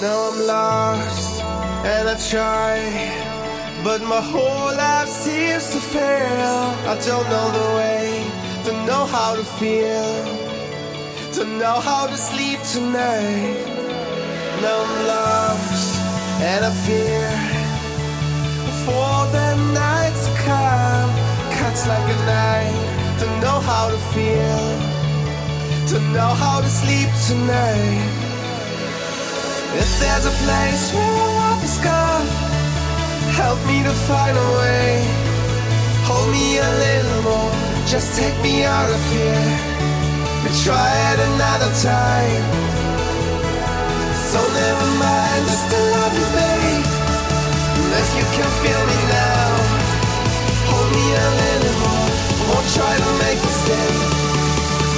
Now I'm lost and I try, but my whole life seems to fail. I don't know the way to know how to feel, to know how to sleep tonight. Now I'm lost and I fear for the night to come. Cuts like a knife to know how to feel, to know how to sleep tonight. If there's a place where love is gone, help me to find a way. Hold me a little more, just take me out of here. We try it another time. So never mind, just to love you, babe. And if you can feel me now, hold me a little more. Won't try to make you stay.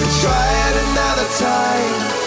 We try it another time.